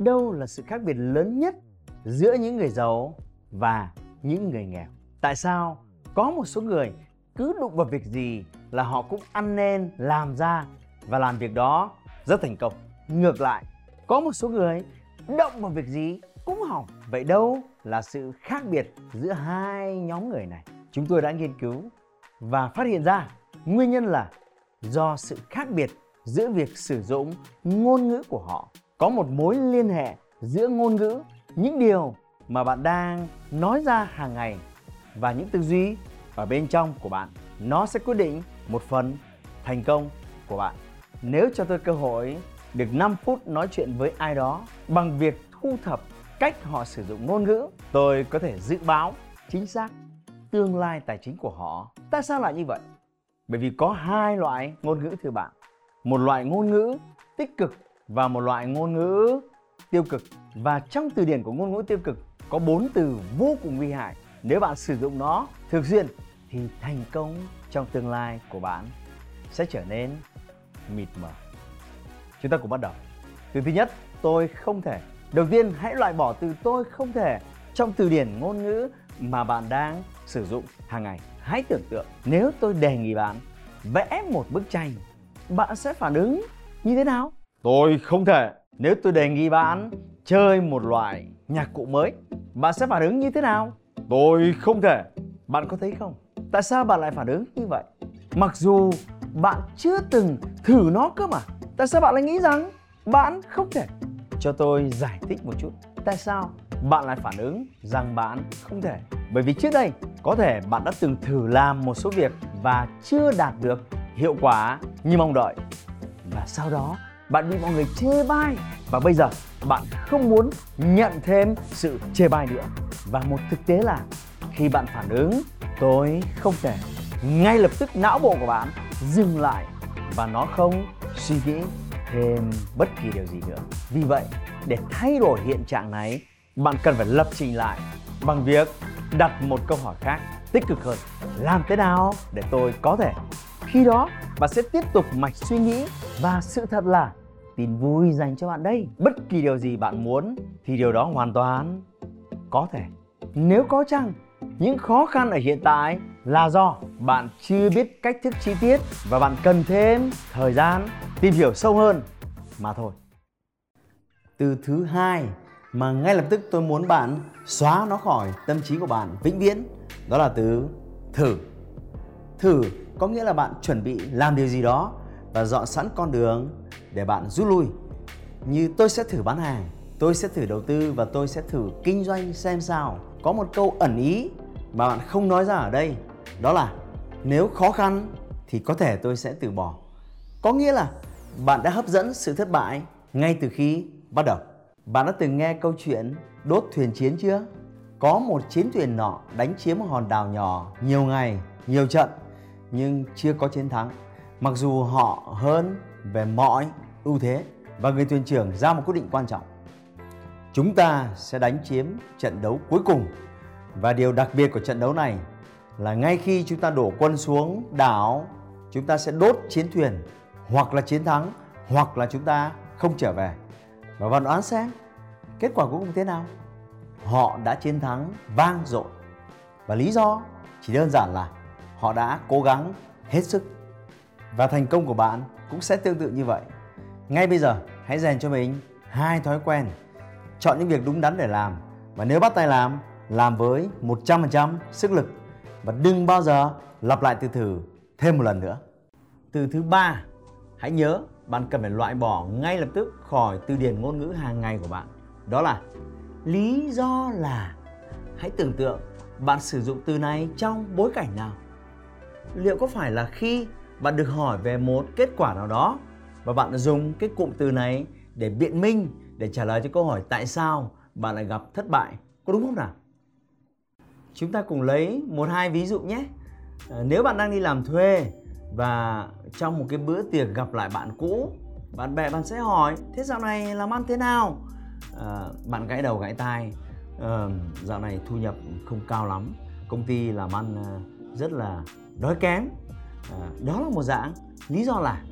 đâu là sự khác biệt lớn nhất giữa những người giàu và những người nghèo? Tại sao có một số người cứ đụng vào việc gì là họ cũng ăn nên làm ra và làm việc đó rất thành công. Ngược lại, có một số người động vào việc gì cũng hỏng. Vậy đâu là sự khác biệt giữa hai nhóm người này? Chúng tôi đã nghiên cứu và phát hiện ra nguyên nhân là do sự khác biệt giữa việc sử dụng ngôn ngữ của họ có một mối liên hệ giữa ngôn ngữ, những điều mà bạn đang nói ra hàng ngày và những tư duy ở bên trong của bạn. Nó sẽ quyết định một phần thành công của bạn. Nếu cho tôi cơ hội được 5 phút nói chuyện với ai đó bằng việc thu thập cách họ sử dụng ngôn ngữ, tôi có thể dự báo chính xác tương lai tài chính của họ. Tại sao lại như vậy? Bởi vì có hai loại ngôn ngữ thưa bạn. Một loại ngôn ngữ tích cực và một loại ngôn ngữ tiêu cực. Và trong từ điển của ngôn ngữ tiêu cực có bốn từ vô cùng nguy hại. Nếu bạn sử dụng nó thường xuyên thì thành công trong tương lai của bạn sẽ trở nên mịt mờ. Chúng ta cùng bắt đầu. Từ thứ nhất, tôi không thể. Đầu tiên, hãy loại bỏ từ tôi không thể trong từ điển ngôn ngữ mà bạn đang sử dụng hàng ngày. Hãy tưởng tượng, nếu tôi đề nghị bạn vẽ một bức tranh, bạn sẽ phản ứng như thế nào? Tôi không thể. Nếu tôi đề nghị bạn chơi một loại nhạc cụ mới bạn sẽ phản ứng như thế nào? Tôi không thể. Bạn có thấy không? Tại sao bạn lại phản ứng như vậy? Mặc dù bạn chưa từng thử nó cơ mà, tại sao bạn lại nghĩ rằng bạn không thể? Cho tôi giải thích một chút, tại sao bạn lại phản ứng rằng bạn không thể? Bởi vì trước đây, có thể bạn đã từng thử làm một số việc và chưa đạt được hiệu quả như mong đợi. Và sau đó bạn bị mọi người chê bai. Và bây giờ, bạn không muốn nhận thêm sự chê bai nữa. Và một thực tế là, khi bạn phản ứng, tôi không thể ngay lập tức não bộ của bạn dừng lại và nó không suy nghĩ thêm bất kỳ điều gì nữa. Vì vậy, để thay đổi hiện trạng này, bạn cần phải lập trình lại bằng việc đặt một câu hỏi khác tích cực hơn. Làm thế nào để tôi có thể, khi đó, bạn sẽ tiếp tục mạch suy nghĩ và sự thật là tin vui dành cho bạn đây. Bất kỳ điều gì bạn muốn thì điều đó hoàn toàn có thể. Nếu có chăng, những khó khăn ở hiện tại là do bạn chưa biết cách thức chi tiết và bạn cần thêm thời gian tìm hiểu sâu hơn mà thôi. Từ thứ hai mà ngay lập tức tôi muốn bạn xóa nó khỏi tâm trí của bạn vĩnh viễn, đó là từ thử. Thử có nghĩa là bạn chuẩn bị làm điều gì đó và dọn sẵn con đường để bạn rút lui. Như tôi sẽ thử bán hàng, tôi sẽ thử đầu tư và tôi sẽ thử kinh doanh xem sao. Có một câu ẩn ý mà bạn không nói ra ở đây, đó là nếu khó khăn thì có thể tôi sẽ từ bỏ. Có nghĩa là bạn đã hấp dẫn sự thất bại ngay từ khi bắt đầu. Bạn đã từng nghe câu chuyện đốt thuyền chiến chưa? Có một chiến thuyền nọ đánh chiếm một hòn đảo nhỏ nhiều ngày, nhiều trận, nhưng chưa có chiến thắng mặc dù họ hơn về mọi ưu thế và người thuyền trưởng ra một quyết định quan trọng, chúng ta sẽ đánh chiếm trận đấu cuối cùng. Và điều đặc biệt của trận đấu này là ngay khi chúng ta đổ quân xuống đảo, chúng ta sẽ đốt chiến thuyền, hoặc là chiến thắng, hoặc là chúng ta không trở về. Và bạn đoán xem, kết quả cuối cùng thế nào? Họ đã chiến thắng vang dội. Và lý do chỉ đơn giản là họ đã cố gắng hết sức và thành công của bạn cũng sẽ tương tự như vậy. Ngay bây giờ, hãy rèn cho mình hai thói quen. Chọn những việc đúng đắn để làm. Và nếu bắt tay làm làm với 100% sức lực. Và đừng bao giờ lặp lại từ thử thêm một lần nữa. Từ thứ ba, hãy nhớ bạn cần phải loại bỏ ngay lập tức khỏi từ điển ngôn ngữ hàng ngày của bạn. Đó là, lý do là. Hãy tưởng tượng bạn sử dụng từ này trong bối cảnh nào. Liệu có phải là khi bạn được hỏi về một kết quả nào đó và bạn dùng cái cụm từ này để biện minh để trả lời cho câu hỏi tại sao bạn lại gặp thất bại. Có đúng không nào? Chúng ta cùng lấy một hai ví dụ nhé. Ờ, nếu bạn đang đi làm thuê và trong một cái bữa tiệc gặp lại bạn cũ, bạn bè bạn sẽ hỏi thế dạo này làm ăn thế nào? À, bạn gãi đầu gãi tai, à, dạo này thu nhập không cao lắm, công ty làm ăn rất là đói kém. À, đó là một dạng. Lý do là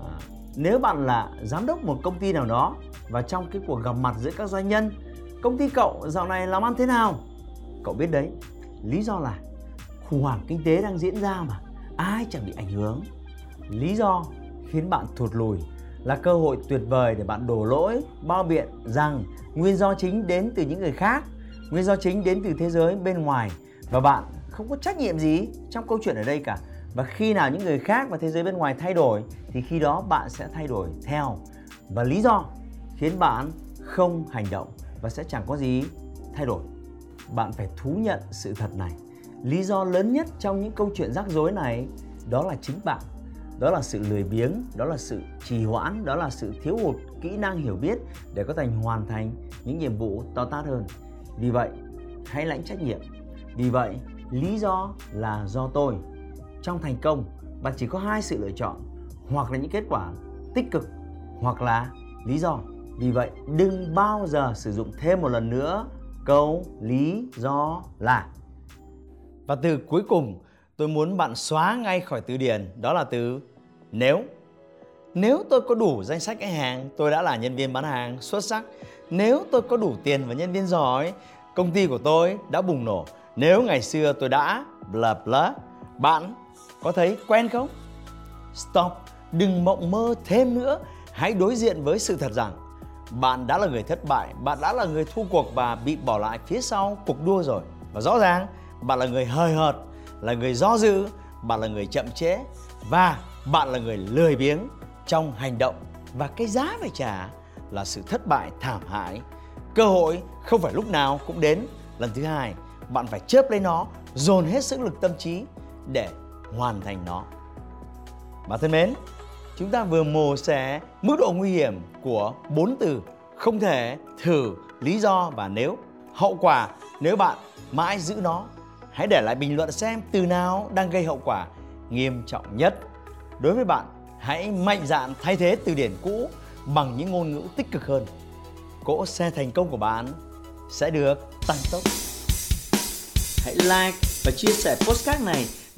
à, nếu bạn là giám đốc một công ty nào đó và trong cái cuộc gặp mặt giữa các doanh nhân công ty cậu dạo này làm ăn thế nào? Cậu biết đấy lý do là khủng hoảng kinh tế đang diễn ra mà ai chẳng bị ảnh hưởng. Lý do khiến bạn thụt lùi là cơ hội tuyệt vời để bạn đổ lỗi bao biện rằng nguyên do chính đến từ những người khác nguyên do chính đến từ thế giới bên ngoài và bạn không có trách nhiệm gì trong câu chuyện ở đây cả và khi nào những người khác và thế giới bên ngoài thay đổi, thì khi đó bạn sẽ thay đổi theo. Và lý do khiến bạn không hành động và sẽ chẳng có gì thay đổi. Bạn phải thú nhận sự thật này. Lý do lớn nhất trong những câu chuyện rắc rối này, đó là chính bạn. Đó là sự lười biếng, đó là sự trì hoãn, đó là sự thiếu hụt kỹ năng hiểu biết để có thể hoàn thành những nhiệm vụ to tát hơn. Vì vậy, hãy lãnh trách nhiệm. Vì vậy, lý do là do tôi trong thành công, bạn chỉ có hai sự lựa chọn, hoặc là những kết quả tích cực, hoặc là lý do. Vì vậy, đừng bao giờ sử dụng thêm một lần nữa câu lý do là. Và từ cuối cùng, tôi muốn bạn xóa ngay khỏi từ điển, đó là từ nếu. Nếu tôi có đủ danh sách khách hàng, tôi đã là nhân viên bán hàng xuất sắc. Nếu tôi có đủ tiền và nhân viên giỏi, công ty của tôi đã bùng nổ. Nếu ngày xưa tôi đã bla bla, bạn có thấy quen không? Stop, đừng mộng mơ thêm nữa. Hãy đối diện với sự thật rằng bạn đã là người thất bại, bạn đã là người thua cuộc và bị bỏ lại phía sau cuộc đua rồi. Và rõ ràng bạn là người hời hợt, là người do dự, bạn là người chậm trễ và bạn là người lười biếng trong hành động và cái giá phải trả là sự thất bại thảm hại. Cơ hội không phải lúc nào cũng đến. Lần thứ hai, bạn phải chớp lấy nó, dồn hết sức lực tâm trí để hoàn thành nó. Bạn thân mến, chúng ta vừa mổ xẻ mức độ nguy hiểm của bốn từ không thể, thử, lý do và nếu. Hậu quả nếu bạn mãi giữ nó, hãy để lại bình luận xem từ nào đang gây hậu quả nghiêm trọng nhất. Đối với bạn, hãy mạnh dạn thay thế từ điển cũ bằng những ngôn ngữ tích cực hơn. Cỗ xe thành công của bạn sẽ được tăng tốc. Hãy like và chia sẻ postcard này